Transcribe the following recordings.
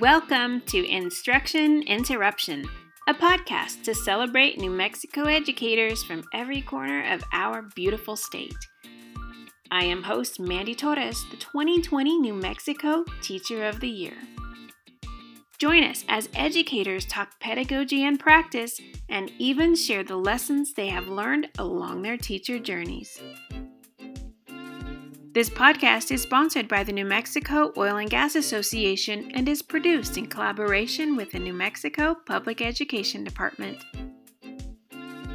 Welcome to Instruction Interruption, a podcast to celebrate New Mexico educators from every corner of our beautiful state. I am host Mandy Torres, the 2020 New Mexico Teacher of the Year. Join us as educators talk pedagogy and practice and even share the lessons they have learned along their teacher journeys. This podcast is sponsored by the New Mexico Oil and Gas Association and is produced in collaboration with the New Mexico Public Education Department.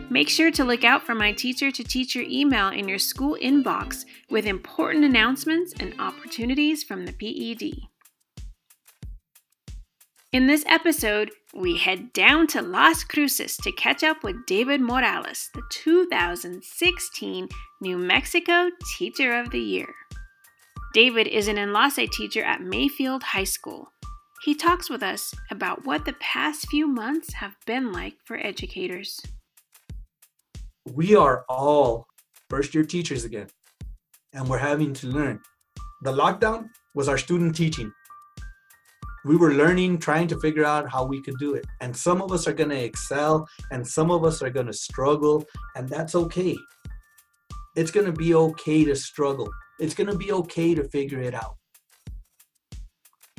Make sure to look out for my teacher to teacher email in your school inbox with important announcements and opportunities from the PED. In this episode, we head down to Las Cruces to catch up with David Morales, the 2016 New Mexico Teacher of the Year. David is an enlace teacher at Mayfield High School. He talks with us about what the past few months have been like for educators. We are all first year teachers again, and we're having to learn. The lockdown was our student teaching we were learning, trying to figure out how we could do it. And some of us are going to excel, and some of us are going to struggle, and that's okay. It's going to be okay to struggle. It's going to be okay to figure it out.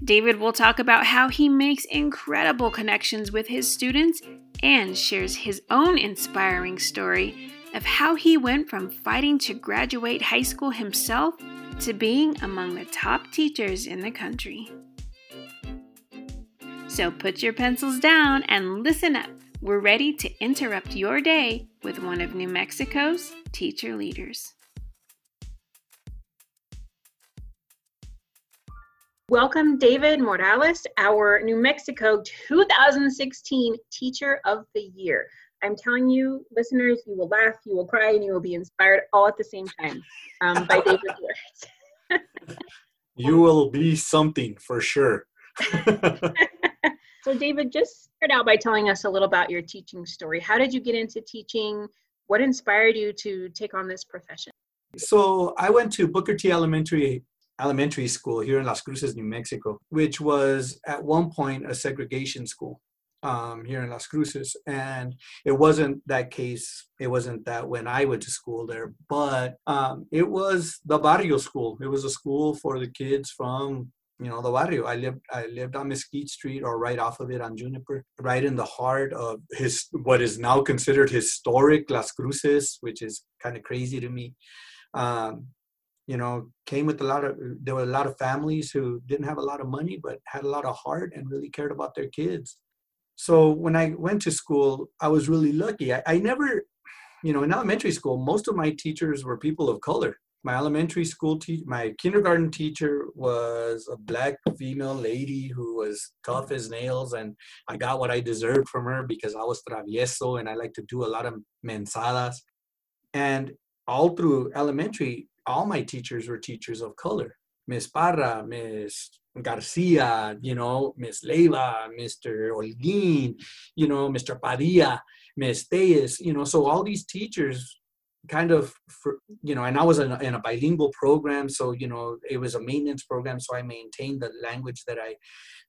David will talk about how he makes incredible connections with his students and shares his own inspiring story of how he went from fighting to graduate high school himself to being among the top teachers in the country. So put your pencils down and listen up. We're ready to interrupt your day with one of New Mexico's teacher leaders. Welcome, David Morales, our New Mexico 2016 Teacher of the Year. I'm telling you, listeners, you will laugh, you will cry, and you will be inspired all at the same time um, by David's words. you will be something for sure. So, David, just start out by telling us a little about your teaching story. How did you get into teaching? What inspired you to take on this profession? So, I went to Booker T Elementary Elementary School here in Las Cruces, New Mexico, which was at one point a segregation school. Um, here in Las Cruces. And it wasn't that case. It wasn't that when I went to school there, but um, it was the barrio school. It was a school for the kids from you know the barrio. I lived i lived on mesquite street or right off of it on juniper right in the heart of his what is now considered historic las cruces which is kind of crazy to me. Um, you know came with a lot of there were a lot of families who didn't have a lot of money but had a lot of heart and really cared about their kids. So when i went to school i was really lucky. I, I never you know in elementary school most of my teachers were people of color my elementary school teacher, my kindergarten teacher was a black female lady who was tough as nails, and I got what I deserved from her because I was travieso and I like to do a lot of mensadas. And all through elementary, all my teachers were teachers of color. Miss Parra, Miss Garcia, you know, Miss Leiva, Mr. Holguin, you know, Mr. Padilla, Miss Tejas, you know, so all these teachers kind of for, you know and i was in a, in a, bilingual program so you know it was a maintenance program so i maintained the language that i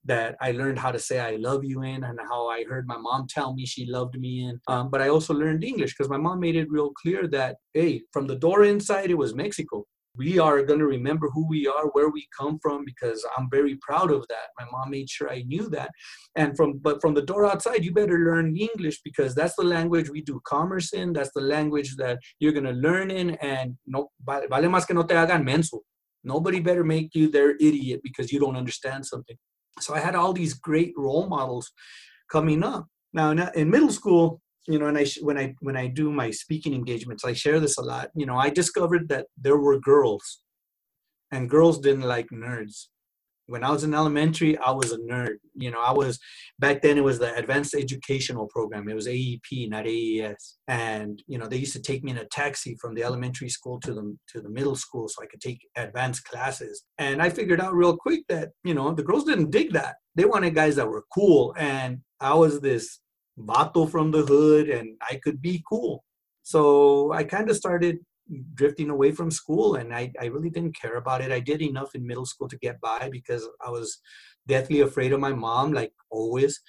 that i learned how to say i love you in and how i heard my mom tell me she loved me in. Um, but i also learned english because my mom made it real clear that hey from the door inside it was mexico we are going to remember who we are where we come from because i'm very proud of that. My mom made sure i knew that. And from but from the door outside you better learn english because that's the language we do commerce in. That's the language that you're going to learn in and no vale más que no te hagan menso. Nobody better make you their idiot because you don't understand something. So i had all these great role models coming up. Now in middle school you know and i when i when i do my speaking engagements i share this a lot. You know i discovered that there were girls and girls didn't like nerds. When i was in elementary i was a nerd. You know i was back then it was the advanced educational program. It was aep not aes and you know they used to take me in a taxi from the elementary school to the to the middle school so i could take advanced classes. And i figured out real quick that you know the girls didn't dig that. They wanted guys that were cool. And i was this vato from the hood and I could be cool. So I kind of started drifting away from school and I, I really didn't care about it. I did enough in middle school to get by because I was deathly afraid of my mom, like always.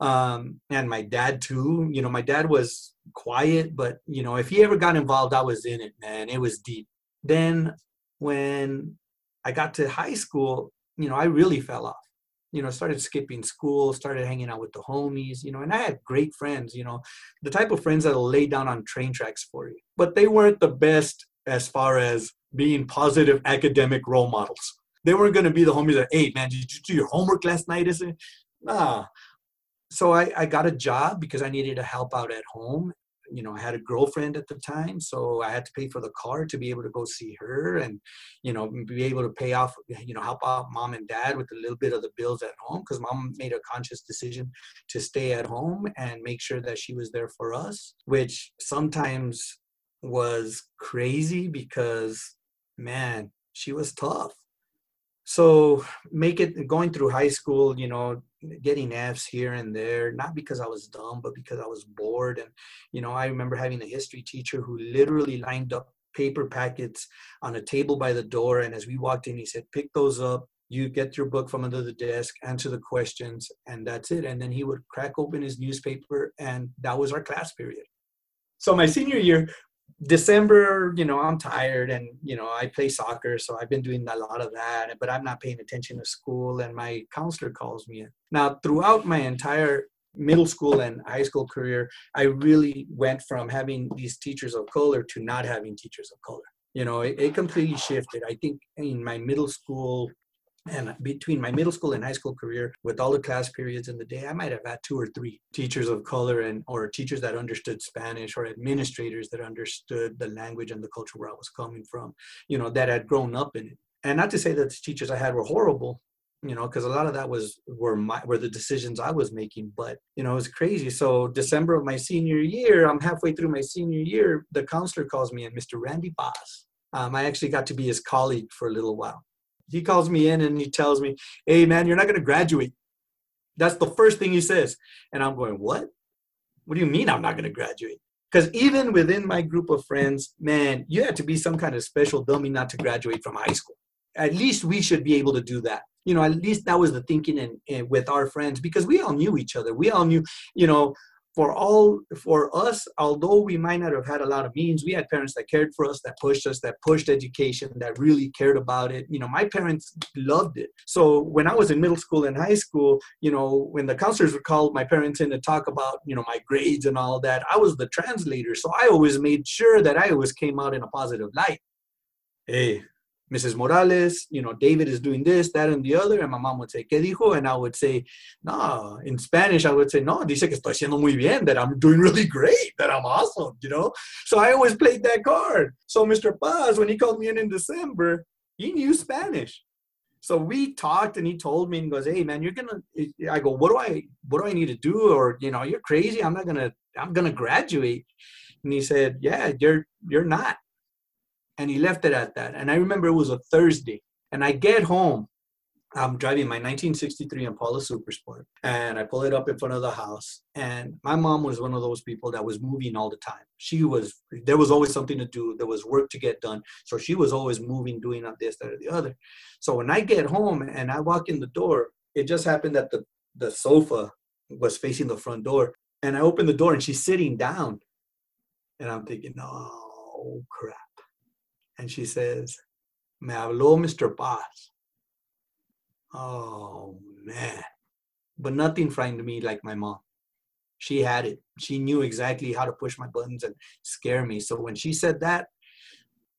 Um, and my dad too. You know, my dad was quiet, but you know, if he ever got involved, I was in it, man. It was deep. Then when I got to high school, you know, I really fell off. You know, started skipping school, started hanging out with the homies, you know, and I had great friends, you know, the type of friends that'll lay down on train tracks for you. But they weren't the best as far as being positive academic role models. They weren't going to be the homies that, hey, man, did you do your homework last night? Is it? Nah. So I, I got a job because I needed to help out at home you know, I had a girlfriend at the time, so I had to pay for the car to be able to go see her and, you know, be able to pay off, you know, help out mom and dad with a little bit of the bills at home because mom made a conscious decision to stay at home and make sure that she was there for us, which sometimes was crazy because, man, she was tough. So make it going through high school, you know, getting F's here and there, not because I was dumb, but because I was bored. And, you know, I remember having a history teacher who literally lined up paper packets on a table by the door. And as we walked in, he said, pick those up. You get your book from under the desk, answer the questions, and that's it. And then he would crack open his newspaper, and that was our class period. So my senior year, December, you know, I'm tired and, you know, I play soccer. So I've been doing a lot of that, but I'm not paying attention to school. And my counselor calls me. Now, throughout my entire middle school and high school career, I really went from having these teachers of color to not having teachers of color. You know, it, it completely shifted. I think in my middle school and between my middle school and high school career, with all the class periods in the day, I might have had two or three teachers of color and or teachers that understood Spanish or administrators that understood the language and the culture where I was coming from, you know, that had grown up in it. And not to say that the teachers I had were horrible, you know, because a lot of that was were my were the decisions I was making. But you know, it was crazy. So December of my senior year, I'm halfway through my senior year. The counselor calls me and Mr. Randy Paz. Um, I actually got to be his colleague for a little while he calls me in and he tells me, "Hey, man, you're not going to graduate." That's the first thing he says, and I'm going, "What? What do you mean I'm not going to graduate?" Because even within my group of friends, man, you had to be some kind of special dummy not to graduate from high school. At least we should be able to do that. You know, at least that was the thinking in, in with our friends because we all knew each other. We all knew, you know, for all for us although we might not have had a lot of means we had parents that cared for us that pushed us that pushed education that really cared about it. You know my parents loved it. So when i was in middle school and high school you know when the counselors would call my parents in to talk about you know my grades and all that i was the translator. So i always made sure that i always came out in a positive light. Hey Mrs. Morales, you know, David is doing this, that, and the other. And my mom would say, ¿Qué dijo? And I would say, no, in Spanish, I would say, no, dice que estoy haciendo muy bien, that I'm doing really great, that I'm awesome, you know? So I always played that card. So Mr. Paz, when he called me in in December, he knew Spanish. So we talked and he told me and goes, hey man, you're gonna I go, what do I what do I need to do? Or, you know, you're crazy. I'm not gonna I'm gonna graduate. And he said, Yeah, you're you're not and he left it at that. And I remember it was a Thursday, and I get home. I'm driving my 1963 Impala Super Sport, and I pull it up in front of the house. And my mom was one of those people that was moving all the time. She was there was always something to do. There was work to get done, so she was always moving, doing this, that, or the other. So when I get home and I walk in the door, it just happened that the the sofa was facing the front door, and I open the door and she's sitting down, and I'm thinking, oh crap and she says, Me habló Mr. Paz. Oh, man. But nothing frightened me like my mom. She had it. She knew exactly how to push my buttons and scare me. So when she said that,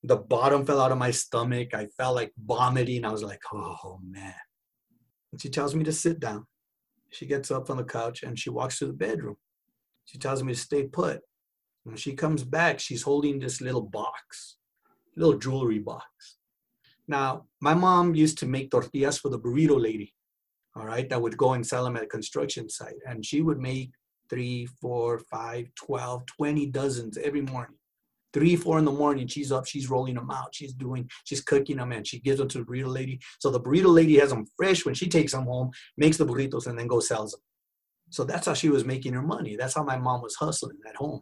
the bottom fell out of my stomach. I felt like vomiting. I was like, oh, man. And she tells me to sit down. She gets up on the couch and she walks to the bedroom. She tells me to stay put. When she comes back, she's holding this little box little jewelry box. Now, my mom used to make tortillas for the burrito lady, all right, that would go and sell them at a construction site. And she would make three, four, five, 12, 20 dozens every morning. Three, four in the morning, she's up, she's rolling them out, she's doing, she's cooking them, and she gives them to the burrito lady. So the burrito lady has them fresh when she takes them home, makes the burritos, and then goes sells them. So that's how she was making her money. That's how my mom was hustling at home.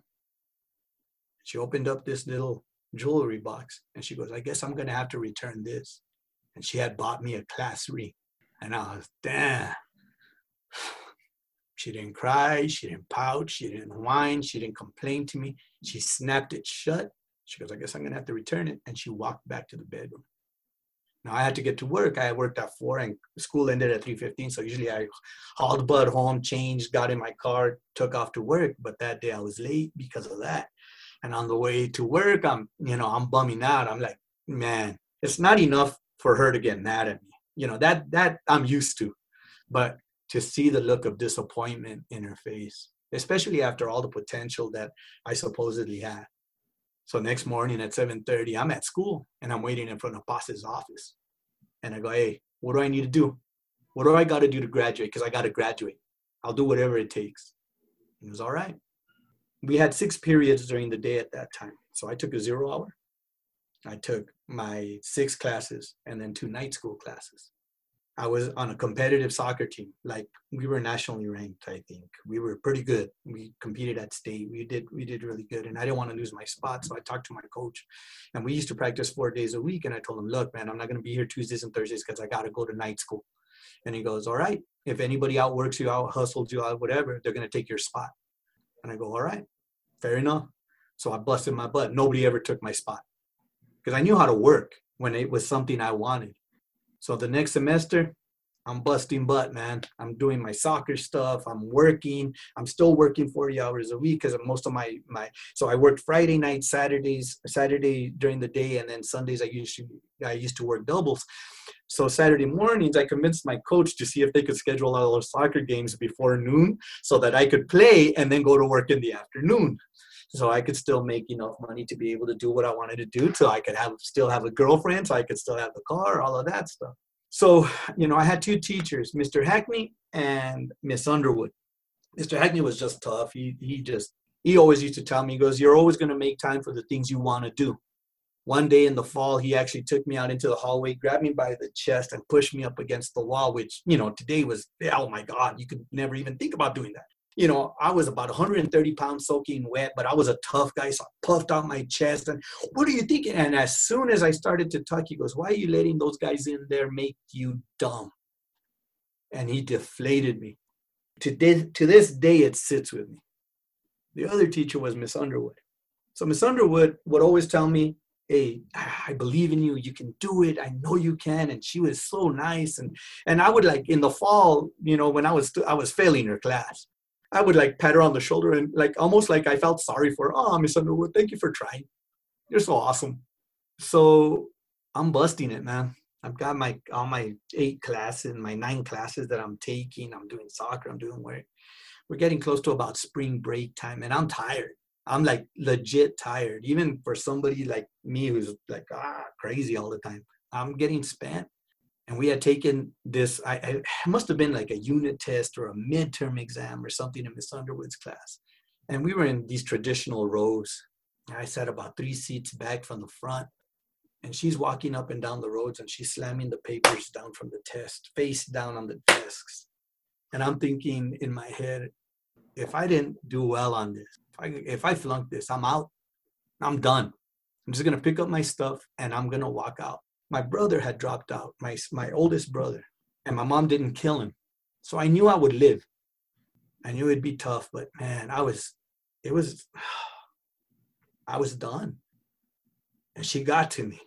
She opened up this little jewelry box. And she goes, I guess I'm going to have to return this. And she had bought me a class ring. And I was, damn. She didn't cry, she didn't pout, she didn't whine, she didn't complain to me. She snapped it shut. She goes, I guess I'm gonna have to return it. And she walked back to the bedroom. Now I had to get to work. I worked at four and school ended at 3.15. So usually I hauled Bud home, changed, got in my car, took off to work. But that day I was late because of that. And on the way to work, I'm, you know, I'm bumming out. I'm like, man, it's not enough for her to get mad at me. You know, that that I'm used to. But to see the look of disappointment in her face, especially after all the potential that I supposedly had. So next morning at 7:30, I'm at school and I'm waiting in front of Paz's office. And I go, hey, what do I need to do? What do I got to do to graduate? Because I got to graduate. I'll do whatever it takes. And it was all right. We had six periods during the day at that time. So I took a zero hour. I took my six classes and then two night school classes. I was on a competitive soccer team. Like we were nationally ranked, I think. We were pretty good. We competed at state. We did we did really good. And I didn't want to lose my spot. So I talked to my coach. And we used to practice four days a week. And I told him, look, man, I'm not gonna be here Tuesdays and Thursdays because I gotta go to night school. And he goes, All right. If anybody outworks you, out hustles you, out whatever, they're gonna take your spot. And I go, All right, fair enough. So I busted my butt. Nobody ever took my spot. Because I knew how to work when it was something I wanted. So the next semester, I'm busting butt, man. I'm doing my soccer stuff. I'm working. I'm still working 40 hours a week because most of my my. So I worked Friday night, Saturdays, Saturday during the day, and then Sundays I used to I used to work doubles. So Saturday mornings, I convinced my coach to see if they could schedule all those soccer games before noon so that I could play and then go to work in the afternoon so I could still make enough money to be able to do what I wanted to do, so I could have still have a girlfriend, so I could still have the car, all of that stuff. So, you know, I had two teachers, Mr. Hackney and Miss Underwood. Mr. Hackney was just tough. He he just he always used to tell me, he goes, You're always gonna make time for the things you want to do. One day in the fall, he actually took me out into the hallway, grabbed me by the chest, and pushed me up against the wall, which, you know, today was, oh my God, you could never even think about doing that you know, I was about 130 pounds soaking wet, but I was a tough guy. So I puffed out my chest and what are you thinking? And as soon as I started to talk, he goes, Why are you letting those guys in there make you dumb? And he deflated me. To this, to this day, it sits with me. The other teacher was Miss Underwood. So Miss Underwood would always tell me, hey i believe in you you can do it i know you can and she was so nice and and i would like in the fall you know when i was i was failing her class I would like pat her on the shoulder and like almost like I felt sorry for her. Oh, Miss Underwood, thank you for trying. You're so awesome. So I'm busting it, man. I've got my all my eight classes, my nine classes that I'm taking. I'm doing soccer. I'm doing work. We're getting close to about spring break time, and I'm tired. I'm like legit tired, even for somebody like me who's like ah crazy all the time. I'm getting spent and we had taken this I, I, must have been like a unit test or a midterm exam or something in miss underwood's class. And we were in these traditional rows. I sat about three seats back from the front and she's walking up and down the roads and she's slamming the papers down from the test face down on the desks. And i'm thinking in my head if i didn't do well on this if i, if I flunk this i'm out. I'm done. I'm just going to pick up my stuff and i'm going to walk out my brother had dropped out, my, my oldest brother, and my mom didn't kill him. So I knew I would live. I knew it'd be tough, but man, I was, it was, I was done. And she got to me.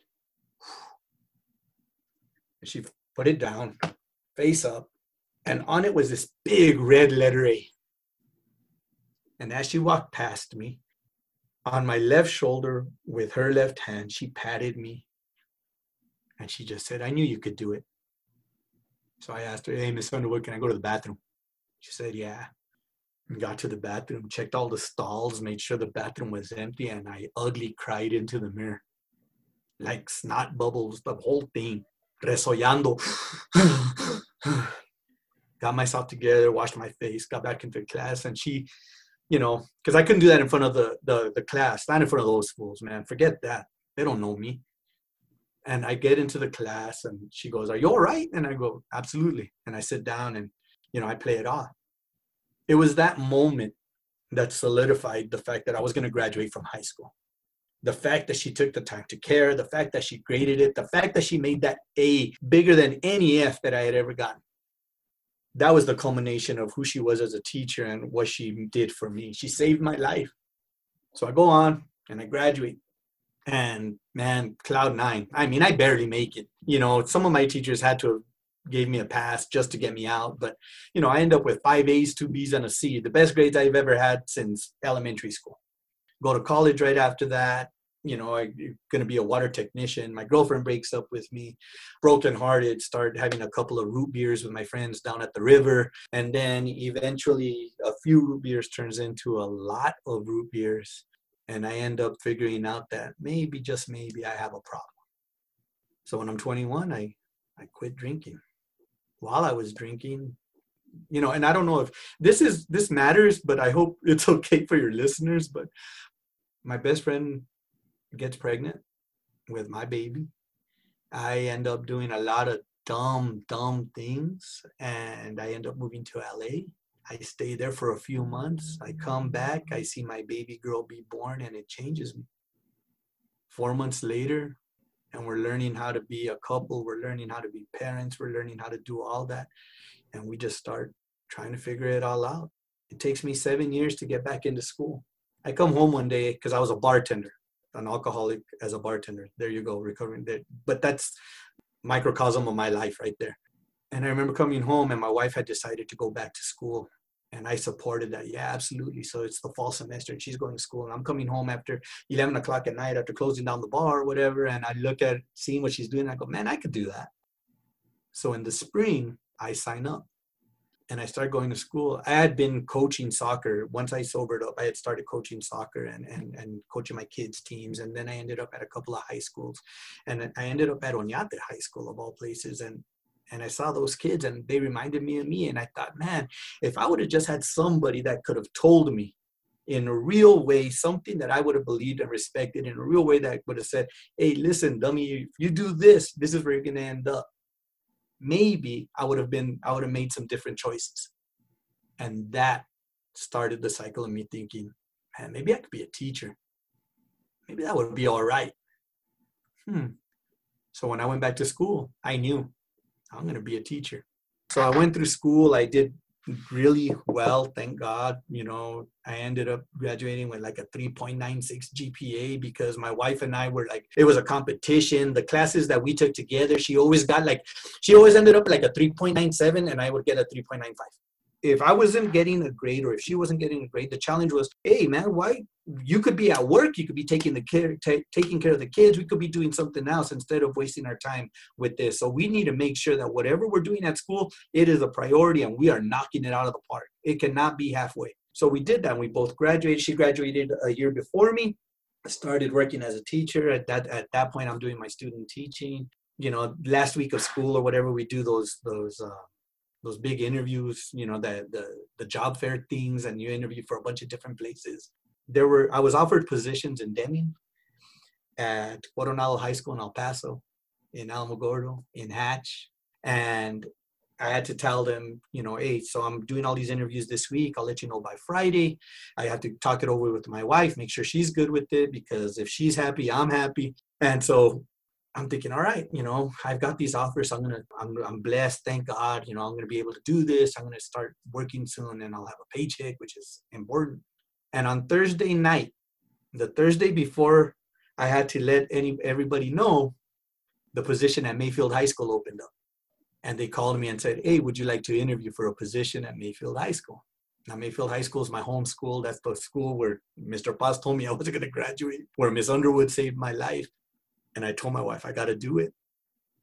And she put it down, face up, and on it was this big red letter A. And as she walked past me, on my left shoulder with her left hand, she patted me and she just said, I knew you could do it. So I asked her, Hey, Miss Underwood, can I go to the bathroom? She said, Yeah. And got to the bathroom, checked all the stalls, made sure the bathroom was empty, and I ugly cried into the mirror. Like snot bubbles, the whole thing. Resollando. got myself together, washed my face, got back into class, and she, you know, because I couldn't do that in front of the, the the class, not in front of those fools, man. Forget that. They don't know me. And I get into the class and she goes, Are you all right? And I go, Absolutely. And I sit down and, you know, I play it off. It was that moment that solidified the fact that I was going to graduate from high school. The fact that she took the time to care, the fact that she graded it, the fact that she made that A bigger than any F that I had ever gotten. that was the culmination of who she was as a teacher and what she did for me. She saved my life. So I go on and I graduate. And man, cloud nine. I mean, I barely make it. You know, some of my teachers had to gave me a pass just to get me out. But you know, I end up with five A's, two B's, and a C. The best grades I've ever had since elementary school. Go to college right after that you know, I'm going to be a water technician. My girlfriend breaks up with me, brokenhearted, start having a couple of root beers with my friends down at the river. And then eventually a few root beers turns into a lot of root beers. And I end up figuring out that maybe, just maybe, I have a problem. So when I'm 21, I, I quit drinking. While I was drinking, you know, and I don't know if this is this matters, but I hope it's okay for your listeners. But my best friend gets pregnant with my baby. I end up doing a lot of dumb, dumb things, and I end up moving to LA. I stay there for a few months. I come back, I see my baby girl be born, and it changes me. Four months later, and we're learning how to be a couple, we're learning how to be parents, we're learning how to do all that. And we just start trying to figure it all out. It takes me seven years to get back into school. I come home one day because I was a bartender an alcoholic as a bartender. There you go, recovering there. But that's microcosm of my life right there. And I remember coming home and my wife had decided to go back to school. And I supported that. Yeah, absolutely. So it's the fall semester and she's going to school. And I'm coming home after 11 o'clock at night after closing down the bar or whatever. And I look at seeing what she's doing. I go, man, I could do that. So in the spring, I sign up and I started going to school. I had been coaching soccer. Once I sobered up, I had started coaching soccer and, and, and coaching my kids' teams. And then I ended up at a couple of high schools. And I ended up at Oñate High School, of all places. And and I saw those kids and they reminded me of me. And I thought, man, if I would have just had somebody that could have told me in a real way, something that I would have believed and respected in a real way that would have said, hey, listen, dummy, if you do this, this is where you're going to end up maybe I would have been, I would have made some different choices. And that started the cycle of me thinking, man, maybe I could be a teacher. Maybe that would be all right. Hmm. So when I went back to school, I knew I'm going to be a teacher. So I went through school. I did really well, thank God. You know, I ended up graduating with like a 3.96 GPA because my wife and I were like, it was a competition. The classes that we took together, she always got like, she always ended up like a 3.97 and I would get a 3.95 if I wasn't getting a grade or if she wasn't getting a grade, the challenge was, hey man, why you could be at work, you could be taking the care, t- taking care of the kids, we could be doing something else instead of wasting our time with this. So we need to make sure that whatever we're doing at school, it is a priority and we are knocking it out of the park. It cannot be halfway. So we did that. We both graduated. She graduated a year before me. I started working as a teacher. At that at that point, I'm doing my student teaching. You know, last week of school or whatever, we do those those. Uh, those big interviews, you know, the, the, the job fair things, and you interview for a bunch of different places. There were, I was offered positions in Deming, at Coronado High School in El Paso, in Alamogordo, in Hatch, and I had to tell them, you know, hey, so I'm doing all these interviews this week. I'll let you know by Friday. I have to talk it over with my wife, make sure she's good with it because if she's happy, I'm happy. And so I'm thinking, all right, you know, I've got these offers. I'm gonna, I'm, I'm blessed. Thank God. You know, I'm gonna be able to do this. I'm gonna start working soon, and I'll have a paycheck, which is important. And on Thursday night, the Thursday before I had to let any everybody know, the position at Mayfield High School opened up, and they called me and said, "Hey, would you like to interview for a position at Mayfield High School?" Now, Mayfield High School is my home school. That's the school where Mr. Paz told me I wasn't going to graduate, where Miss Underwood saved my life. And I told my wife, I got to do it.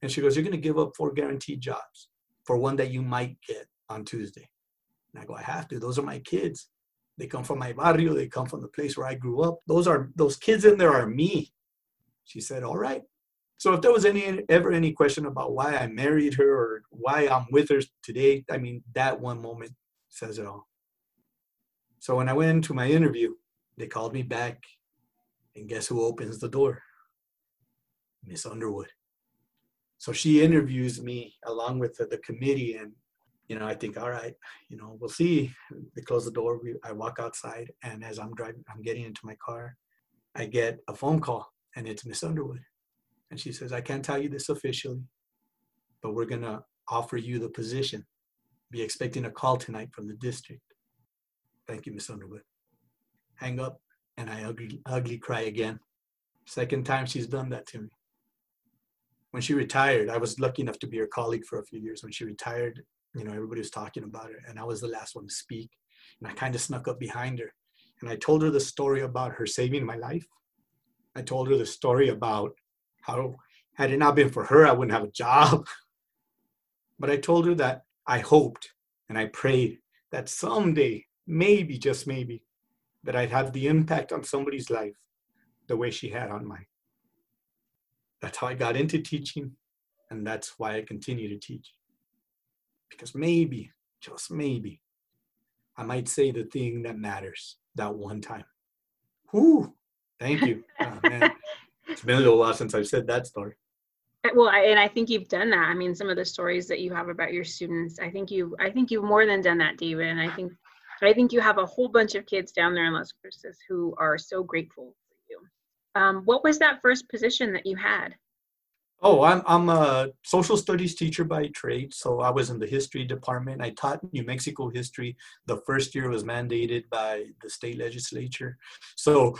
And she goes, You're going to give up four guaranteed jobs for one that you might get on Tuesday. And I go, I have to. Those are my kids. They come from my barrio. They come from the place where I grew up. Those are those kids in there are me. She said, All right. So if there was any ever any question about why I married her or why I'm with her today, I mean that one moment says it all. So when I went into my interview, they called me back, and guess who opens the door? Miss Underwood. So she interviews me along with the, the, committee, and you know, I think, all right, you know, we'll see. They close the door. We, I walk outside, and as I'm driving, I'm getting into my car, I get a phone call, and it's Miss Underwood, and she says, I can't tell you this officially, but we're gonna offer you the position. Be expecting a call tonight from the district. Thank you, Miss Underwood. Hang up, and I ugly, ugly cry again. Second time she's done that to me. When she retired, I was lucky enough to be her colleague for a few years. When she retired, you know, everybody was talking about her, and I was the last one to speak. And I kind of snuck up behind her, and I told her the story about her saving my life. I told her the story about how, had it not been for her, I wouldn't have a job. But I told her that I hoped and I prayed that someday, maybe, just maybe, that I'd have the impact on somebody's life the way she had on mine. That's how I got into teaching, and that's why I continue to teach. Because maybe, just maybe, I might say the thing that matters that one time. Whoo! Thank you. Oh, it's been a little while since I've said that story. Uh, well, I, and I think you've done that. I mean, some of the stories that you have about your students, I think you, I think you've more than done that, David. And I think, I think you have a whole bunch of kids down there in Las Cruces who are so grateful. Um, what was that first position that you had? Oh, I'm I'm a social studies teacher by trade. So I was in the history department. I taught New Mexico history. The first year was mandated by the state legislature. So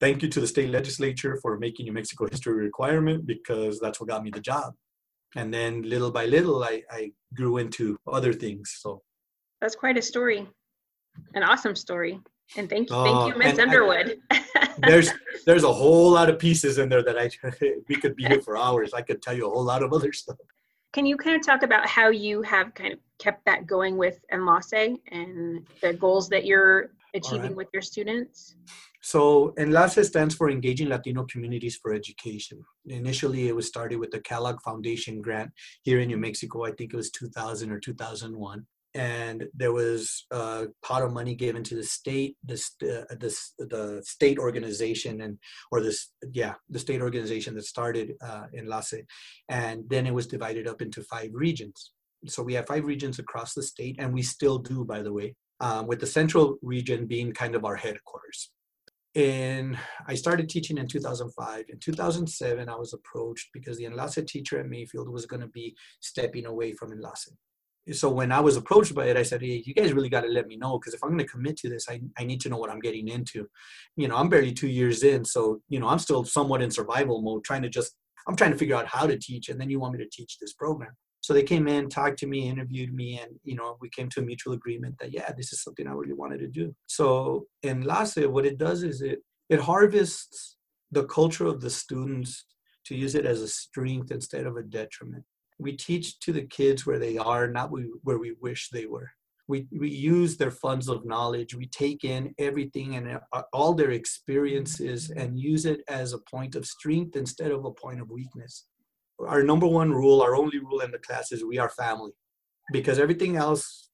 thank you to the state legislature for making New Mexico history a requirement because that's what got me the job. And then little by little, I, I grew into other things. So that's quite a story, an awesome story. And thank you, thank you, uh, Miss Underwood. I, there's there's a whole lot of pieces in there that I we could be here for hours. I could tell you a whole lot of other stuff. Can you kind of talk about how you have kind of kept that going with Enlace and the goals that you're achieving right. with your students? So Enlace stands for Engaging Latino Communities for Education. Initially, it was started with the Kellogg Foundation grant here in New Mexico. I think it was 2000 or 2001. And there was a pot of money given to the state, the, uh, the, the state organization, and or this yeah the state organization that started uh, Enlace, and then it was divided up into five regions. So we have five regions across the state, and we still do, by the way, um, with the central region being kind of our headquarters in I started teaching in 2005. In 2007, I was approached because the Enlace teacher at Mayfield was going to be stepping away from Enlace. So when I was approached by it, I said, "Hey, you guys really got to let me know because if I'm going to commit to this, I, I need to know what I'm getting into. You know, I'm barely two years in, so you know, I'm still somewhat in survival mode, trying to just I'm trying to figure out how to teach, and then you want me to teach this program. So they came in, talked to me, interviewed me, and you know we came to a mutual agreement that yeah, this is something I really wanted to do. So in Enlace, what it does is it it harvests the culture of the students to use it as a strength instead of a detriment. We teach to the kids where they are, not where we wish they were. We, we use their funds of knowledge. We take in everything and uh, all their experiences and use it as a point of strength instead of a point of weakness our number one rule, our only rule in the class is we are family because everything else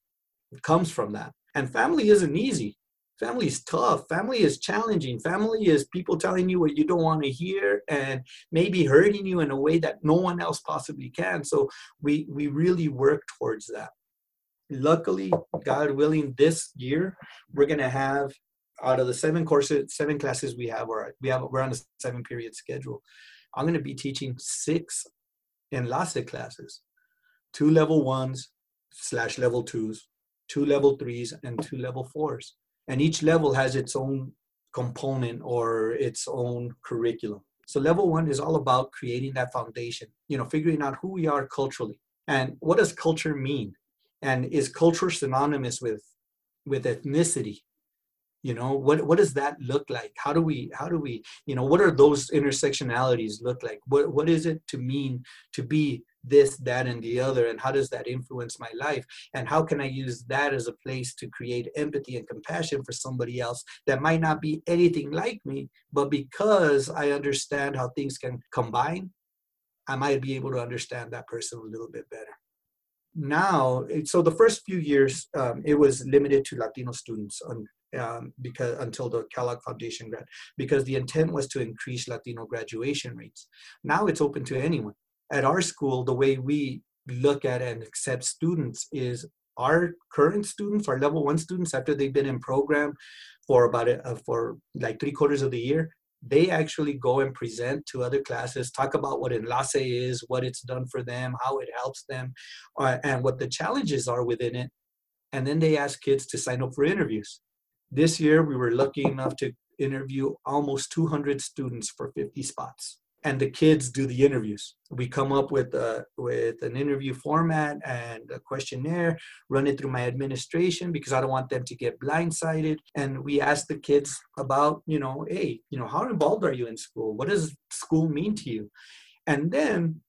comes from that. And family isn't easy. Family is tough. Family is challenging. Family is people telling you what you don't want to hear and maybe hurting you in a way that no one else possibly can. So we we really work towards that. Luckily, God willing, this year we're gonna have out of the seven courses, seven classes we have, or we have we're on a seven period schedule. I'm going to be teaching six Enlace classes, two level ones slash level twos, two level threes, and two level fours. And each level has its own component or its own curriculum. So level one is all about creating that foundation, you know, figuring out who we are culturally and what does culture mean? And is culture synonymous with with ethnicity? you know what what does that look like how do we how do we you know what are those intersectionalities look like what what is it to mean to be this that and the other and how does that influence my life and how can i use that as a place to create empathy and compassion for somebody else that might not be anything like me but because i understand how things can combine i might be able to understand that person a little bit better now so the first few years um, it was limited to latino students on um, because until the Kellogg Foundation grant, because the intent was to increase Latino graduation rates. Now it's open to anyone. At our school, the way we look at and accept students is our current students, our level one students, after they've been in program for about a, uh, for like three quarters of the year, they actually go and present to other classes, talk about what Enlace is, what it's done for them, how it helps them, uh, and what the challenges are within it and then they ask kids to sign up for interviews. This year, we were lucky enough to interview almost 200 students for 50 spots and the kids do the interviews. We come up with a, with an interview format and a questionnaire, run it through my administration because I don't want them to get blindsided. And we ask the kids about, you know, hey, you know, how involved are you in school? What does school mean to you? And then,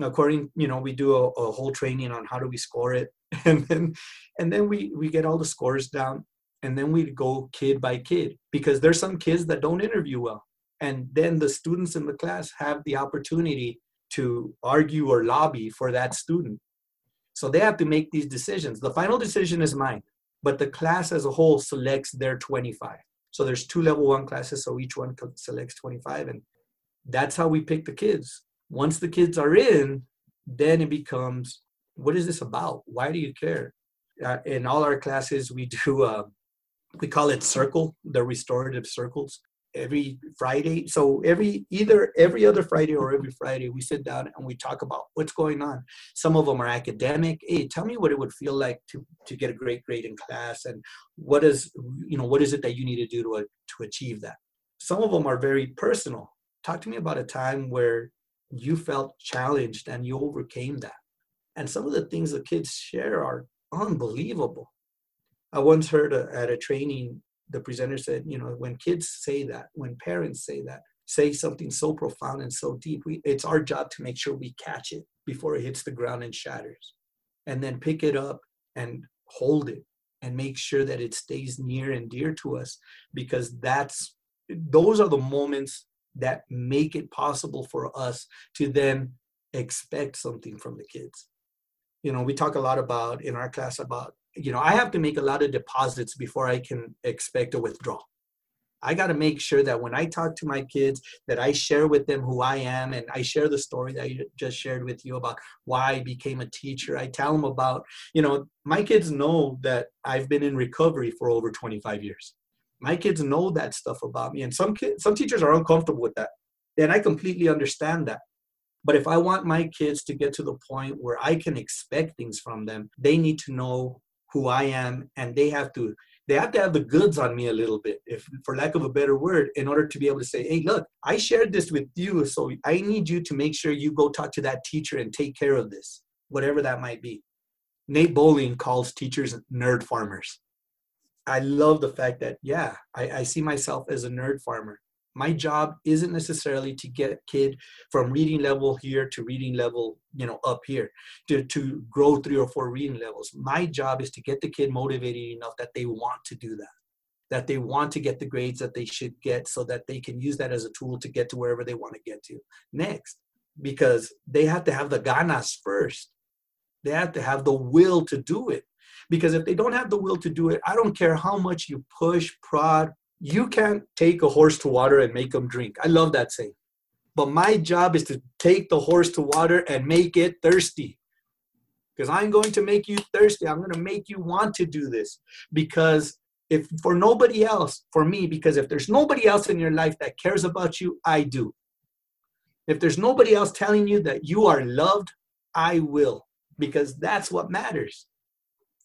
according, you know, we do a, a whole training on how do we score it, and then, and then we we get all the scores down, and then we go kid by kid because there's some kids that don't interview well and then the students in the class have the opportunity to argue or lobby for that student. So they have to make these decisions. The final decision is mine but the class as a whole selects their 25 so there's two level one classes so each one selects 25 and that's how we pick the kids. Once the kids are in then it becomes what is this about? Why do you care? Uh, in all our classes we do uh, we call it circle the restorative circles every Friday. So every either every other Friday or every Friday, we sit down and we talk about what's going on. Some of them are academic. Hey, tell me what it would feel like to to get a great grade in class, and what is you know what is it that you need to do to to achieve that. Some of them are very personal. Talk to me about a time where you felt challenged and you overcame that. And some of the things the kids share are unbelievable. I once heard a, at a training the presenter said, you know, when kids say that, when parents say that, say something so profound and so deep, we, it's our job to make sure we catch it before it hits the ground and shatters. And then pick it up and hold it and make sure that it stays near and dear to us because that's those are the moments that make it possible for us to then expect something from the kids. You know, we talk a lot about in our class about you know, I have to make a lot of deposits before I can expect a withdrawal. I got to make sure that when I talk to my kids, that I share with them who I am, and I share the story that I just shared with you about why I became a teacher. I tell them about, you know, my kids know that I've been in recovery for over 25 years. My kids know that stuff about me, and some kids, some teachers are uncomfortable with that, and I completely understand that. But if I want my kids to get to the point where I can expect things from them, they need to know who I am, and they have to they have to have the goods on me a little bit, if for lack of a better word, in order to be able to say, hey, look, I shared this with you, so I need you to make sure you go talk to that teacher and take care of this, whatever that might be. Nate Bowling calls teachers nerd farmers. I love the fact that, yeah, I, I see myself as a nerd farmer my job isn't necessarily to get a kid from reading level here to reading level you know up here to, to grow three or four reading levels. My job is to get the kid motivated enough that they want to do that that they want to get the grades that they should get so that they can use that as a tool to get to wherever they want to get to. Next because they have to have the ganas first. They have to have the will to do it. Because if they don't have the will to do it i don't care how much you push prod you can't take a horse to water and make them drink. I love that saying. But my job is to take the horse to water and make it thirsty. Because I'm going to make you thirsty. I'm going to make you want to do this. Because if for nobody else, for me, because if there's nobody else in your life that cares about you, I do. If there's nobody else telling you that you are loved, I will. Because that's what matters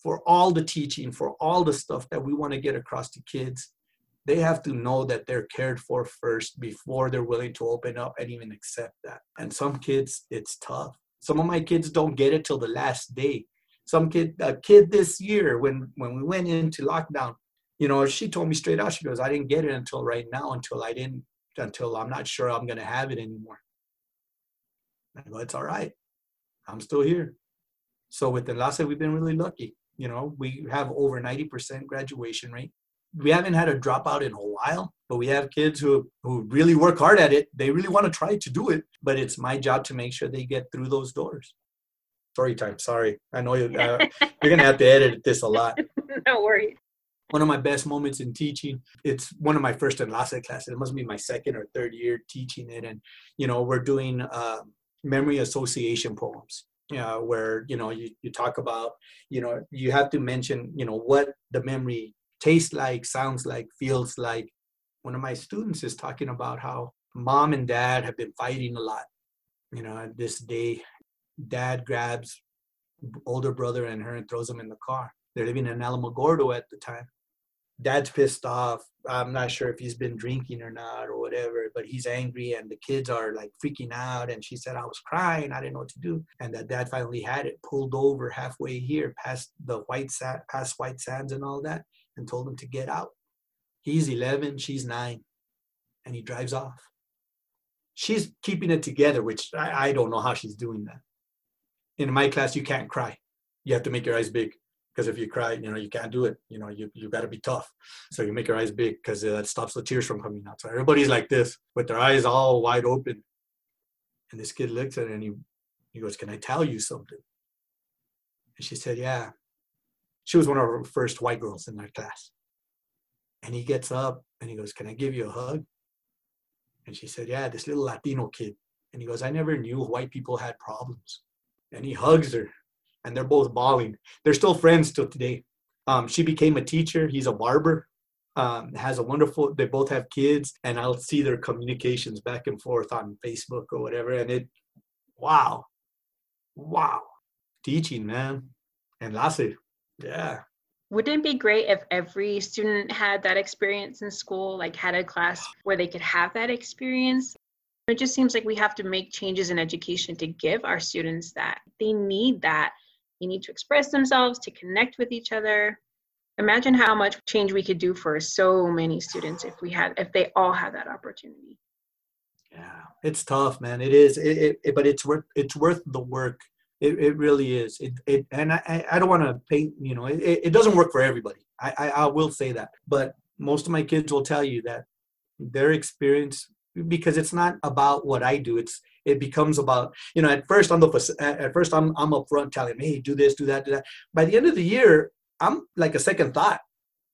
for all the teaching, for all the stuff that we want to get across to kids they have to know that they're cared for first before they're willing to open up and even accept that. And some kids, it's tough. Some of my kids don't get it till the last day. Some kid, a kid this year, when when we went into lockdown, you know, she told me straight out, she goes, I didn't get it until right now, until I didn't, until I'm not sure I'm gonna have it anymore. I go, it's all right. I'm still here. So with Enlace, we've been really lucky. You know, we have over 90% graduation rate we haven't had a dropout in a while, but we have kids who who really work hard at it. They really want to try to do it, but it's my job to make sure they get through those doors. Story time. Sorry, I know you, uh, you're gonna have to edit this a lot. no worries. One of my best moments in teaching. It's one of my first Enlace classes. It must be my second or third year teaching it, and you know we're doing uh, memory association poems. Uh, where you know you, you talk about you know you have to mention you know what the memory tastes like, sounds like, feels like. One of my students is talking about how mom and dad have been fighting a lot. You know, this day, dad grabs older brother and her and throws them in the car. They're living in Alamogordo at the time. Dad's pissed off. I'm not sure if he's been drinking or not or whatever, but he's angry and the kids are like freaking out. And she said, I was crying. I didn't know what to do. And that dad finally had it pulled over halfway here past the white sand, past white sands and all that and told him to get out. He's 11, she's nine, and he drives off. She's keeping it together, which I, I don't know how she's doing that. In my class, you can't cry. You have to make your eyes big because if you cry, you know, you can't do it. You know, you, you got to be tough. So you make your eyes big because uh, that stops the tears from coming out. So everybody's like this with their eyes all wide open. And this kid looks at her and he, he goes, Can I tell you something? And she said, Yeah. She was one of our first white girls in our class. And he gets up and he goes, Can I give you a hug? And she said, Yeah, this little Latino kid. And he goes, I never knew white people had problems. And he hugs her and they're both bawling. They're still friends till today. Um, she became a teacher. He's a barber. Um, has a wonderful. They both have kids, and I'll see their communications back and forth on Facebook or whatever. And it, wow, wow, teaching man, and Lasse, yeah. Wouldn't it be great if every student had that experience in school, like had a class where they could have that experience? It just seems like we have to make changes in education to give our students that. They need that they need to express themselves, to connect with each other. Imagine how much change we could do for so many students if we had, if they all had that opportunity. Yeah, it's tough, man. It is, it, it, it but it's worth, it's worth the work. It, it really is. It, it and I, I don't want to paint, you know, it, it doesn't work for everybody. I, I, I will say that, but most of my kids will tell you that their experience because it's not about what I do. It's it becomes about you know at first I'm the at first I'm I'm upfront telling hey do this do that do that. By the end of the year I'm like a second thought.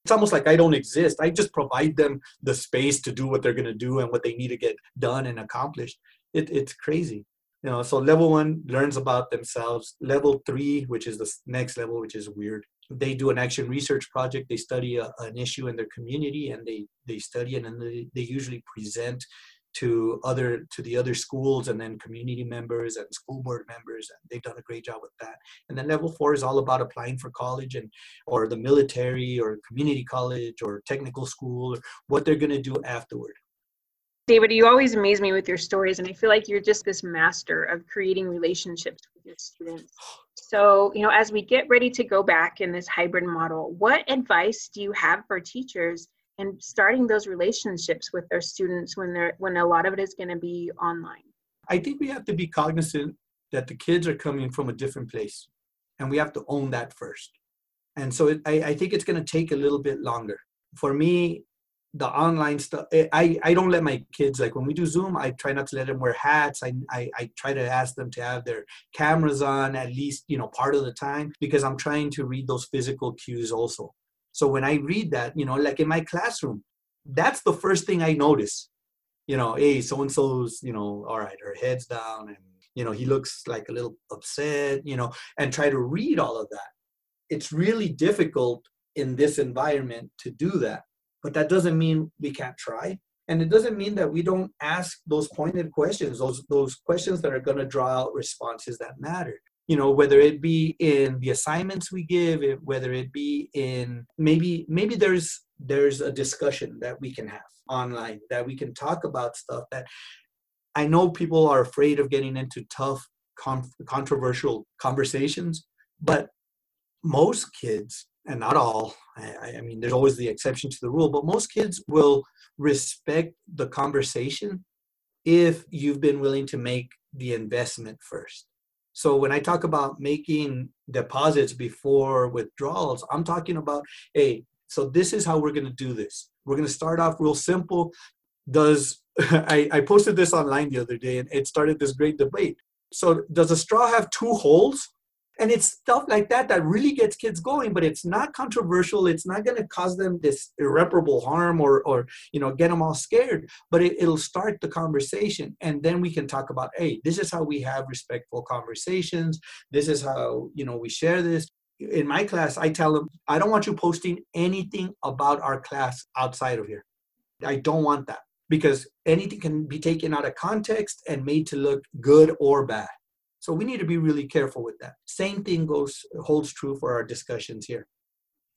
It's almost like I don't exist. I just provide them the space to do what they're gonna do and what they need to get done and accomplished. It, it's crazy you know so level one learns about themselves. Level three which is the next level which is weird. They do an action research project. They study a, an issue in their community and they they study it and they, they usually present to other to the other schools and then community members and school board members and they've done a great job with that. And then level four is all about applying for college and or the military or community college or technical school or what they're going to do afterward david you always amaze me with your stories and i feel like you're just this master of creating relationships with your students. So you know as we get ready to go back in this hybrid model what advice do you have for teachers and starting those relationships with their students when they're when a lot of it is going to be online? I think we have to be cognizant that the kids are coming from a different place and we have to own that first. And so it, I, I think it's going to take a little bit longer. For me the online stuff eh, I, I don't let my kids like when we do zoom i try not to let them wear hats I, I i try to ask them to have their cameras on at least you know part of the time because i'm trying to read those physical cues also so when I read that, you know, like in my classroom, that's the first thing I notice. You know, hey, so and so's, you know, all right, her head's down and, you know, he looks like a little upset, you know, and try to read all of that. It's really difficult in this environment to do that. But that doesn't mean we can't try. And it doesn't mean that we don't ask those pointed questions, those those questions that are going to draw out responses that matter you know whether it be in the assignments we give whether it be in maybe maybe there's there's a discussion that we can have online that we can talk about stuff that i know people are afraid of getting into tough con- controversial conversations but most kids and not all I, I mean there's always the exception to the rule but most kids will respect the conversation if you've been willing to make the investment first so when I talk about making deposits before withdrawals, I'm talking about, hey, so this is how we're going to do this. We're going to start off real simple. Does I, I posted this online the other day and it started this great debate. So does a straw have two holes? And it's stuff like that that really gets kids going but it's not controversial. It's not going to cause them this irreparable harm or or you know get them all scared but it, it'll start the conversation. And then we can talk about hey this is how we have respectful conversations. This is how you know we share this. In my class i tell them i don't want you posting anything about our class outside of here. I don't want that because anything can be taken out of context and made to look good or bad so we need to be really careful with that. Same thing goes holds true for our discussions here.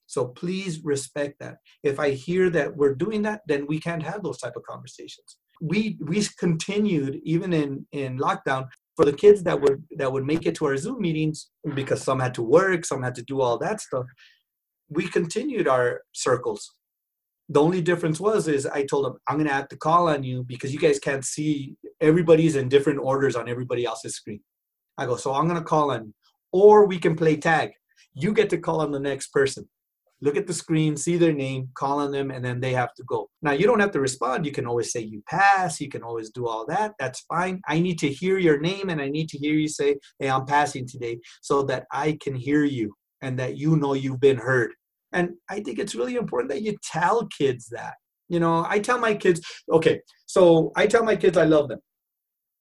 So please respect that. If I hear that we're doing that, then we can't have those type of conversations. We we continued even in in lockdown for the kids that would that would make it to our Zoom meetings because some had to work, some had to do all that stuff. We continued our circles. The only difference was is I told them I'm gonna have to call on you because you guys can't see everybody's in different orders on everybody else's screen. I go, so I'm gonna call on you. Or we can play tag. You get to call on the next person look at the screen, see their name, call on them, and then they have to go. Now, you don't have to respond. You can always say you pass. You can always do all that. That's fine. I need to hear your name and I need to hear you say, hey, I'm passing today so that I can hear you and that you know you've been heard. And I think it's really important that you tell kids that. You know, I tell my kids, okay, so I tell my kids I love them.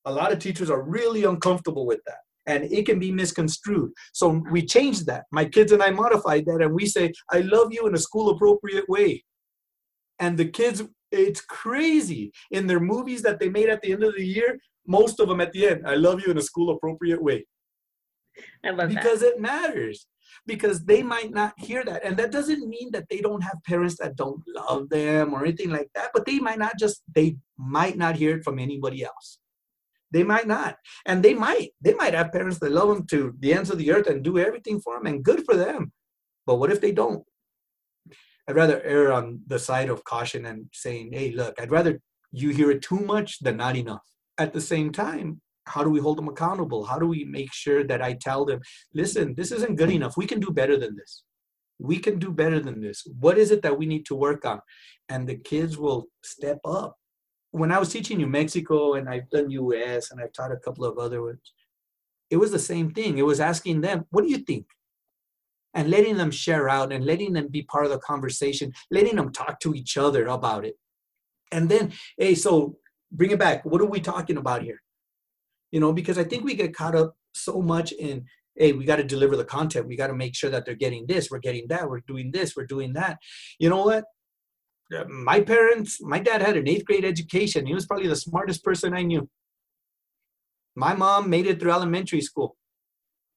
A lot of teachers are really uncomfortable with that and it can be misconstrued. So we changed that. My kids and I modified that, and we say, I love you in a school appropriate way. And the kids, it's crazy. In their movies that they made at the end of the year, most of them at the end, I love you in a school appropriate way. I love because that. it matters. Because they might not hear that. And that doesn't mean that they don't have parents that don't love them or anything like that, but they might not just, they might not hear it from anybody else. They might not. And they might. They might have parents that love them to the ends of the earth and do everything for them, and good for them. But what if they don't? I'd rather err on the side of caution and saying, hey, look, I'd rather you hear it too much than not enough. At the same time, how do we hold them accountable? How do we make sure that I tell them, listen, this isn't good enough. We can do better than this. We can do better than this. What is it that we need to work on? And the kids will step up when I was teaching New Mexico and I've done US and I've taught a couple of other ones, it was the same thing. It was asking them, what do you think? And letting them share out and letting them be part of the conversation, letting them talk to each other about it. And then, hey, so bring it back. What are we talking about here? You know, because I think we get caught up so much in, hey, we got to deliver the content. We got to make sure that they're getting this, we're getting that, we're doing this, we're doing that. You know what? Uh, my parents, my dad had an eighth grade education. He was probably the smartest person I knew. My mom made it through elementary school.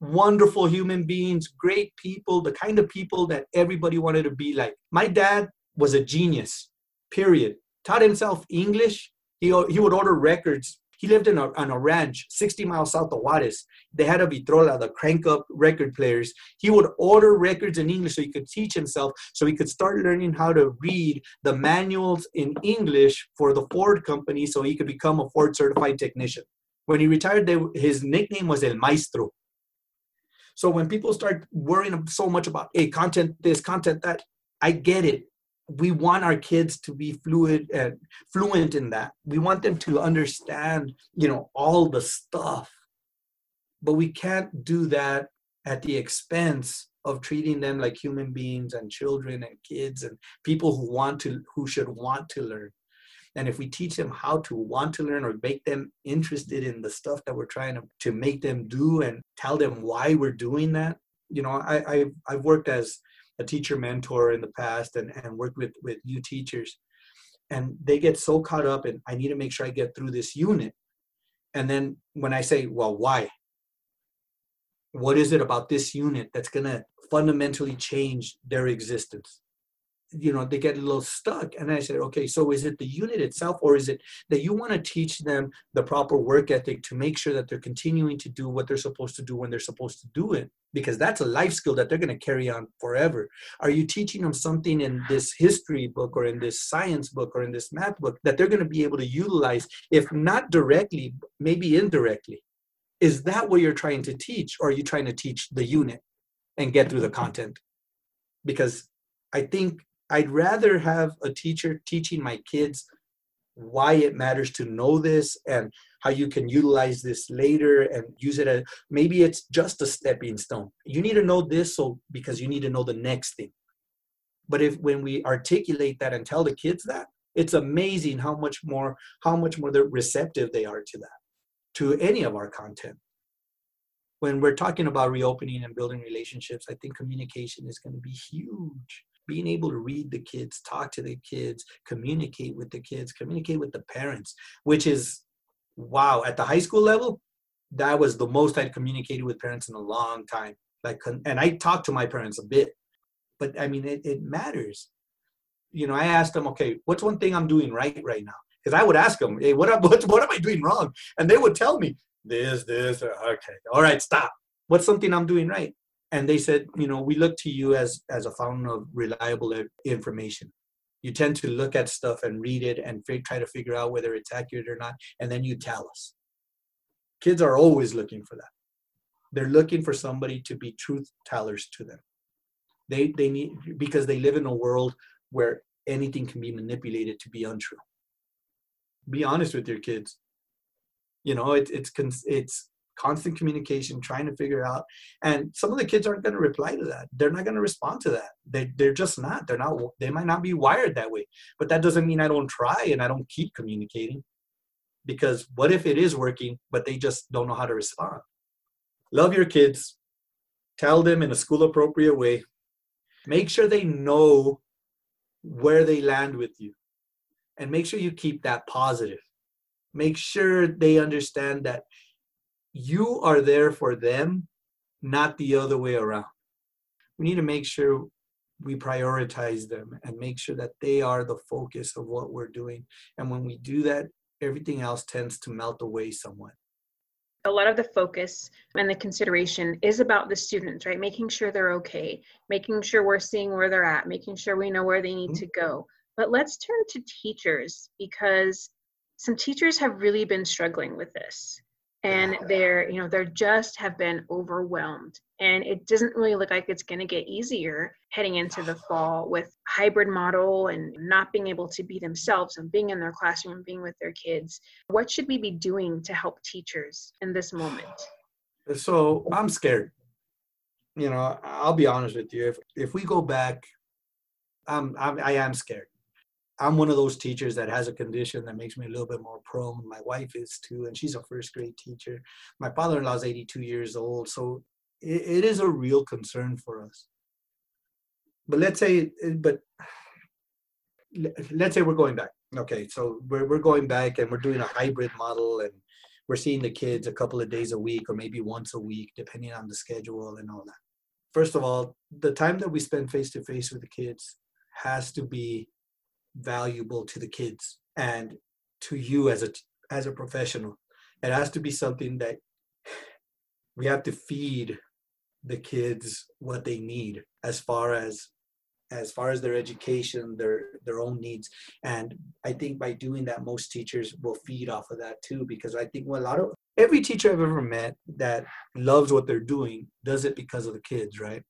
Wonderful human beings, great people, the kind of people that everybody wanted to be like. My dad was a genius, period. Taught himself English. He, he would order records he lived in a, on a ranch 60 miles south of Juarez. They had a Victrola, the crank up record players. He would order records in English so he could teach himself, so he could start learning how to read the manuals in English for the Ford company so he could become a Ford certified technician. When he retired, they, his nickname was El Maestro. So when people start worrying so much about, hey, content this, content that, I get it we want our kids to be fluid and fluent in that. We want them to understand you know all the stuff. But we can't do that at the expense of treating them like human beings and children and kids and people who want to who should want to learn. And if we teach them how to want to learn or make them interested in the stuff that we're trying to, to make them do and tell them why we're doing that you know i i've, I've worked as a teacher mentor in the past and, and worked with, with new teachers. And they get so caught up in, I need to make sure I get through this unit. And then when I say, well, why? What is it about this unit that's going to fundamentally change their existence? you know they get a little stuck and i said okay so is it the unit itself or is it that you want to teach them the proper work ethic to make sure that they're continuing to do what they're supposed to do when they're supposed to do it because that's a life skill that they're going to carry on forever. Are you teaching them something in this history book or in this science book or in this math book that they're going to be able to utilize if not directly maybe indirectly? Is that what you're trying to teach or are you trying to teach the unit and get through the content? Because i think I'd rather have a teacher teaching my kids why it matters to know this and how you can utilize this later and use it as maybe it's just a stepping stone. You need to know this so because you need to know the next thing. But if when we articulate that and tell the kids that, it's amazing how much more how much more they're receptive they are to that, to any of our content. When we're talking about reopening and building relationships, I think communication is going to be huge being able to read the kids, talk to the kids, communicate with the kids, communicate with the parents, which is wow. At the high school level, that was the most I'd communicated with parents in a long time. Like, and I talked to my parents a bit, but I mean, it, it matters. You know, I asked them, okay, what's one thing I'm doing right right now? Because I would ask them, hey, what, what, what am I doing wrong? And they would tell me this, this, uh, okay, all right, stop. What's something I'm doing right? And they said, you know, we look to you as as a fountain of reliable information. You tend to look at stuff and read it and try to figure out whether it's accurate or not, and then you tell us. Kids are always looking for that. They're looking for somebody to be truth tellers to them. They they need because they live in a world where anything can be manipulated to be untrue. Be honest with your kids. You know, it, it's it's constant communication, trying to figure out. And some of the kids aren't going to reply to that. They're not going to respond to that. They they're just not. They're not. They might not be wired that way. But that doesn't mean I don't try and I don't keep communicating. Because what if it is working, but they just don't know how to respond? Love your kids. Tell them in a school appropriate way. Make sure they know where they land with you. And make sure you keep that positive. Make sure they understand that you are there for them, not the other way around. We need to make sure we prioritize them and make sure that they are the focus of what we're doing. And when we do that, everything else tends to melt away somewhat. A lot of the focus and the consideration is about the students, right? Making sure they're okay, making sure we're seeing where they're at, making sure we know where they need mm-hmm. to go. But let's turn to teachers because some teachers have really been struggling with this and they're you know they're just have been overwhelmed. And it doesn't really look like it's going to get easier heading into the fall with hybrid model and not being able to be themselves and being in their classroom being with their kids. What should we be doing to help teachers in this moment? So i'm scared. You know i'll be honest with you. If if we go back i'm, I'm i am scared I'm one of those teachers that has a condition that makes me a little bit more prone. My wife is too, and she's a first grade teacher. My father in law is 82 years old. So it, it is a real concern for us. But let's say, but let's say we're going back. Okay, so we're, we're going back and we're doing a hybrid model and we're seeing the kids a couple of days a week or maybe once a week, depending on the schedule and all that. First of all, the time that we spend face to face with the kids has to be valuable to the kids and to you as a as a professional. It has to be something that we have to feed the kids what they need as far as as far as their education their their own needs. And i think by doing that most teachers will feed off of that too because i think a lot of every teacher i've ever met that loves what they're doing does it because of the kids right?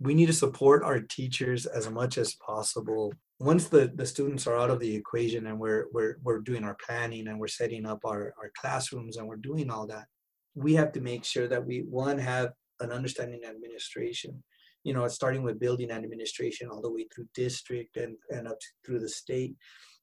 We need to support our teachers as much as possible once the, the students are out of the equation and we're, we're, we're doing our planning and we're setting up our, our classrooms and we're doing all that, we have to make sure that we, one, have an understanding administration, you know, starting with building administration all the way through district and, and up through the state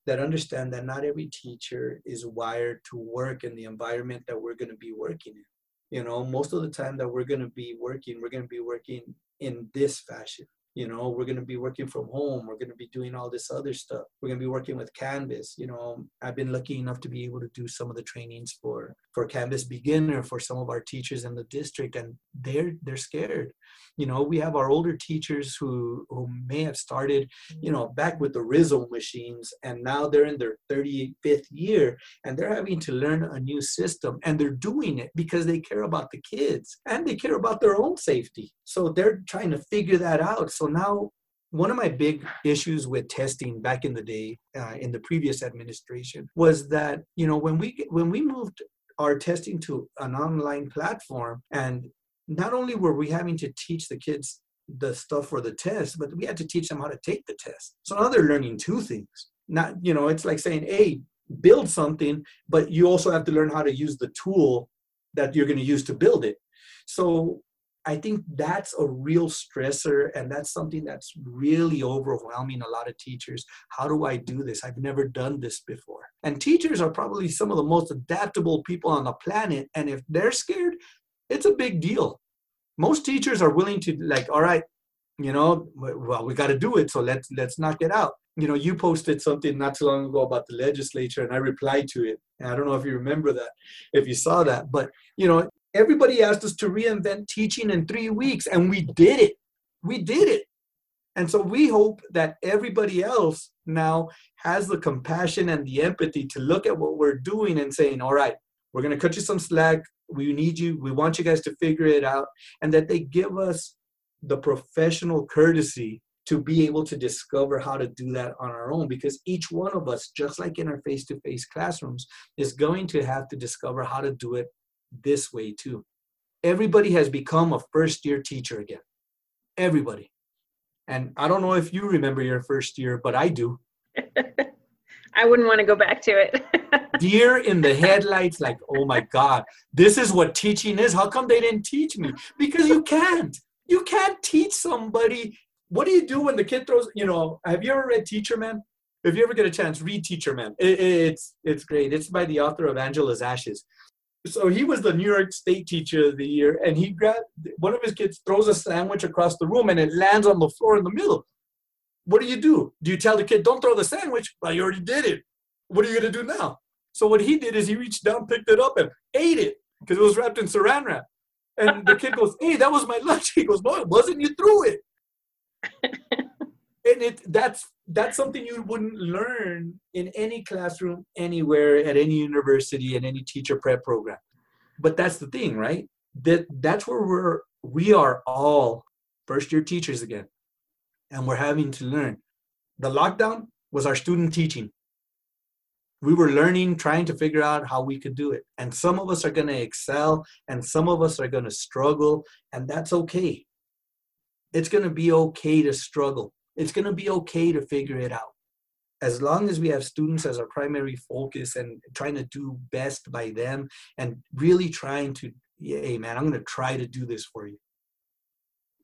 that understand that not every teacher is wired to work in the environment that we're going to be working in. You know, most of the time that we're going to be working, we're going to be working in this fashion you know we're going to be working from home we're going to be doing all this other stuff. We're going to be working with canvas you know i've been lucky enough to be able to do some of the trainings for for canvas beginner for some of our teachers in the district and they're they're scared. You know we have our older teachers who who may have started you know back with the Riso machines and now they're in their 35th year and they're having to learn a new system and they're doing it because they care about the kids and they care about their own safety. So they're trying to figure that out so now one of my big issues with testing back in the day uh, in the previous administration was that you know when we when we moved our testing to an online platform and not only were we having to teach the kids the stuff for the test, but we had to teach them how to take the test. So now they're learning two things. Not, you know, it's like saying, hey, build something, but you also have to learn how to use the tool that you're going to use to build it. So I think that's a real stressor, and that's something that's really overwhelming a lot of teachers. How do I do this? I've never done this before. And teachers are probably some of the most adaptable people on the planet. And if they're scared, it's a big deal. Most teachers are willing to like, all right, you know, well, we got to do it, so let's let's knock it out. You know, you posted something not too long ago about the legislature, and I replied to it. And I don't know if you remember that, if you saw that, but you know, everybody asked us to reinvent teaching in three weeks, and we did it. We did it. And so we hope that everybody else now has the compassion and the empathy to look at what we're doing and saying, all right, we're going to cut you some slack. We need you. We want you guys to figure it out. And that they give us the professional courtesy to be able to discover how to do that on our own because each one of us, just like in our face to face classrooms, is going to have to discover how to do it this way too. Everybody has become a first year teacher again. Everybody. And I don't know if you remember your first year, but I do. I wouldn't want to go back to it. Deer in the headlights, like, oh my God, this is what teaching is. How come they didn't teach me? Because you can't. You can't teach somebody. What do you do when the kid throws, you know, have you ever read Teacher Man? If you ever get a chance, read Teacher Man. It, it's, it's great. It's by the author of Angela's Ashes so he was the New York State Teacher of the Year, and he grabbed one of his kids throws a sandwich across the room, and it lands on the floor in the middle. What do you do? Do you tell the kid, "Don't throw the sandwich"? Well, you already did it. What are you gonna do now? So what he did is he reached down, picked it up, and ate it because it was wrapped in Saran wrap. And the kid goes, "Hey, that was my lunch." He goes, "No, it wasn't. You threw it." and it that's that's something you wouldn't learn in any classroom anywhere at any university in any teacher prep program. But that's the thing right? That that's where we're we are all first year teachers again. And we're having to learn. The lockdown was our student teaching. We were learning trying to figure out how we could do it. And some of us are going to excel and some of us are going to struggle and that's okay. It's going to be okay to struggle it's going to be okay to figure it out. As long as we have students as our primary focus and trying to do best by them and really trying to, hey man, I'm going to try to do this for you.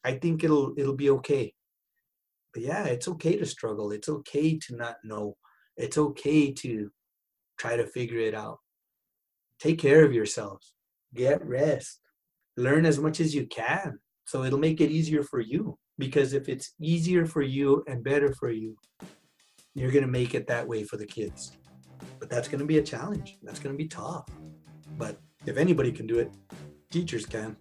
I think it'll it'll be okay. But yeah, it's okay to struggle. It's okay to not know. It's okay to try to figure it out. Take care of yourselves. Get rest. Learn as much as you can so it'll make it easier for you because if it's easier for you and better for you you're going to make it that way for the kids. But that's going to be a challenge. That's going to be tough. But if anybody can do it teachers can.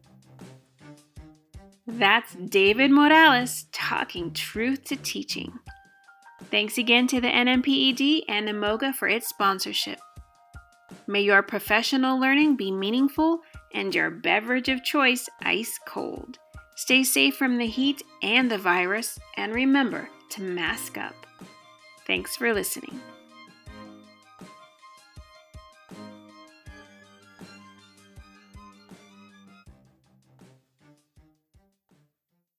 That's david morales talking truth to teaching. Thanks again to the NMPED and Nemoga for its sponsorship. May your professional learning be meaningful and your beverage of choice ice cold Stay safe from the heat and the virus, and remember to mask up. Thanks for listening.